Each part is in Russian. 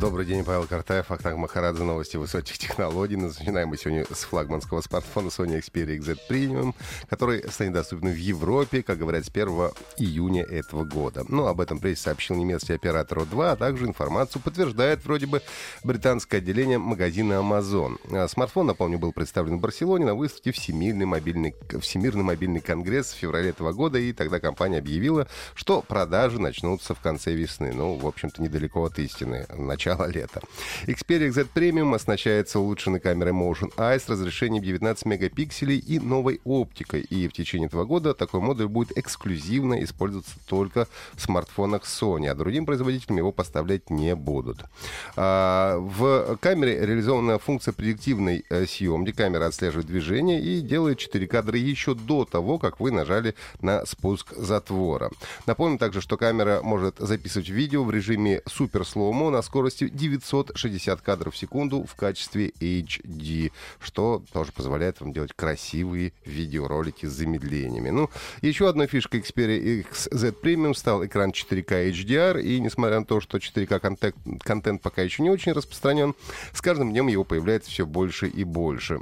Добрый день, Павел Картаев, Ахтанг Махарадзе, новости высоких технологий. Начинаем мы сегодня с флагманского смартфона Sony Xperia XZ Premium, который станет доступен в Европе, как говорят, с 1 июня этого года. Ну, об этом прессе сообщил немецкий оператор O2, а также информацию подтверждает вроде бы британское отделение магазина Amazon. А смартфон, напомню, был представлен в Барселоне на выставке Всемирный мобильный, Всемирный мобильный конгресс в феврале этого года, и тогда компания объявила, что продажи начнутся в конце весны. Ну, в общем-то, недалеко от истины. Начало начала лета. Xperia Z Premium оснащается улучшенной камерой Motion Eye с разрешением 19 мегапикселей и новой оптикой. И в течение этого года такой модуль будет эксклюзивно использоваться только в смартфонах Sony, а другим производителям его поставлять не будут. А, в камере реализована функция предиктивной э, съемки. Камера отслеживает движение и делает 4 кадра еще до того, как вы нажали на спуск затвора. Напомню также, что камера может записывать видео в режиме супер слоумо на скорости скоростью 960 кадров в секунду в качестве HD, что тоже позволяет вам делать красивые видеоролики с замедлениями. Ну, еще одной фишкой Xperia XZ Premium стал экран 4K HDR, и несмотря на то, что 4K контент, контент пока еще не очень распространен, с каждым днем его появляется все больше и больше.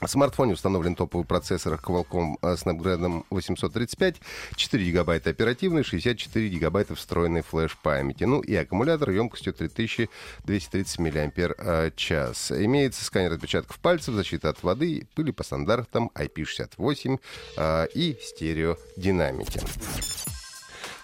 В смартфоне установлен топовый процессор Qualcomm Snapdragon 835, 4 гигабайта оперативной, 64 гигабайта встроенной флеш-памяти. Ну и аккумулятор емкостью 3230 мАч. Имеется сканер отпечатков пальцев, защита от воды, пыли по стандартам IP68 а, и стереодинамики.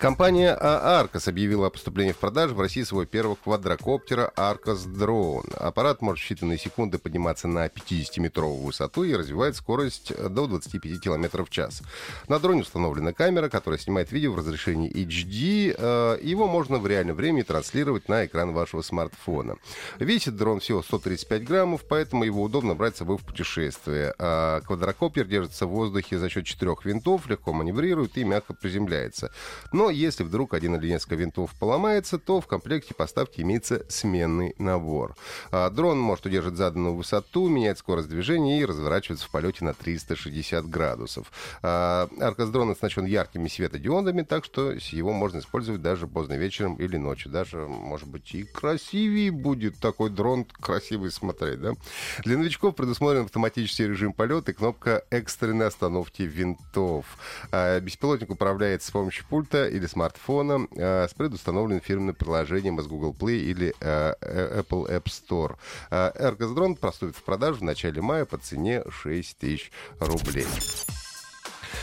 Компания Arcos объявила о поступлении в продажу в России своего первого квадрокоптера Arcos Drone. Аппарат может в считанные секунды подниматься на 50-метровую высоту и развивает скорость до 25 км в час. На дроне установлена камера, которая снимает видео в разрешении HD. Э, его можно в реальном времени транслировать на экран вашего смартфона. Весит дрон всего 135 граммов, поэтому его удобно брать с собой в путешествие. А квадрокоптер держится в воздухе за счет четырех винтов, легко маневрирует и мягко приземляется. Но если вдруг один или несколько винтов поломается, то в комплекте поставки имеется сменный набор. А дрон может удерживать заданную высоту, менять скорость движения и разворачиваться в полете на 360 градусов. А Аркас дрон оснащен яркими светодиодами, так что его можно использовать даже поздно вечером или ночью. Даже, может быть, и красивее будет такой дрон красивый смотреть, да? Для новичков предусмотрен автоматический режим полета и кнопка экстренной остановки винтов. А беспилотник управляется с помощью пульта или смартфона э, с предустановленным фирменным приложением из Google Play или э, Apple App Store. Э, Airgas Drone проступит в продажу в начале мая по цене 6 тысяч рублей.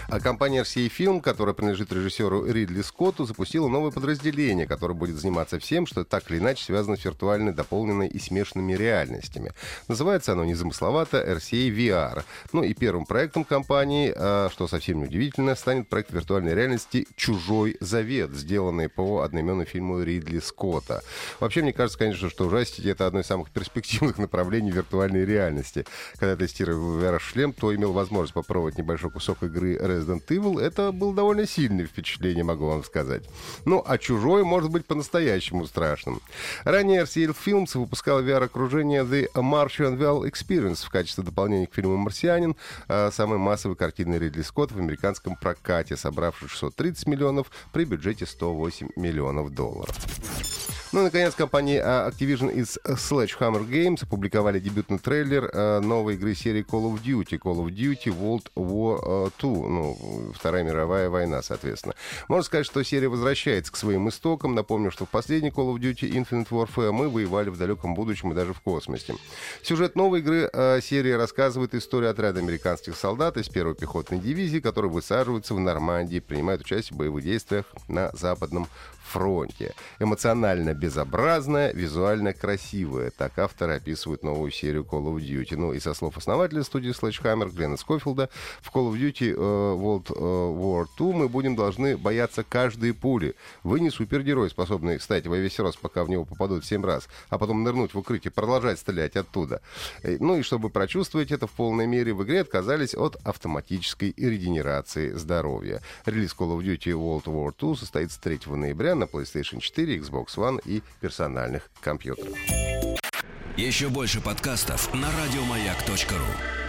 А компания RCA Film, которая принадлежит режиссеру Ридли Скотту, запустила новое подразделение, которое будет заниматься всем, что так или иначе связано с виртуальной, дополненной и смешанными реальностями. Называется оно незамысловато RCA VR. Ну и первым проектом компании, а, что совсем неудивительно, станет проект виртуальной реальности «Чужой завет», сделанный по одноименному фильму Ридли Скотта. Вообще, мне кажется, конечно, что ужастики — это одно из самых перспективных направлений виртуальной реальности. Когда тестировал VR-шлем, то имел возможность попробовать небольшой кусок игры Resident Evil, это было довольно сильное впечатление, могу вам сказать. Ну, а «Чужой» может быть по-настоящему страшным. Ранее RCL Films выпускал VR-окружение The Martian Well Experience в качестве дополнения к фильму «Марсианин», а самой массовой картины Ридли Скотт в американском прокате, собравшей 630 миллионов при бюджете 108 миллионов долларов. Ну наконец, компания Activision из Sledgehammer Games опубликовали дебютный трейлер э, новой игры серии Call of Duty. Call of Duty World War 2. Э, ну, Вторая мировая война, соответственно. Можно сказать, что серия возвращается к своим истокам. Напомню, что в последней Call of Duty Infinite Warfare мы воевали в далеком будущем и даже в космосе. Сюжет новой игры э, серии рассказывает историю отряда американских солдат из первой пехотной дивизии, которые высаживаются в Нормандии, принимают участие в боевых действиях на Западном фронте. Эмоционально безобразная, визуально красивая. Так авторы описывают новую серию Call of Duty. Ну и со слов основателя студии Sledgehammer Глена Скофилда, в Call of Duty uh, World uh, War II мы будем должны бояться каждой пули. Вы не супергерой, способный, кстати, во весь рост, пока в него попадут семь раз, а потом нырнуть в укрытие, продолжать стрелять оттуда. Ну и чтобы прочувствовать это в полной мере, в игре отказались от автоматической регенерации здоровья. Релиз Call of Duty World War II состоится 3 ноября на PlayStation 4, Xbox One и персональных компьютерах. Еще больше подкастов на радиомаяк.ру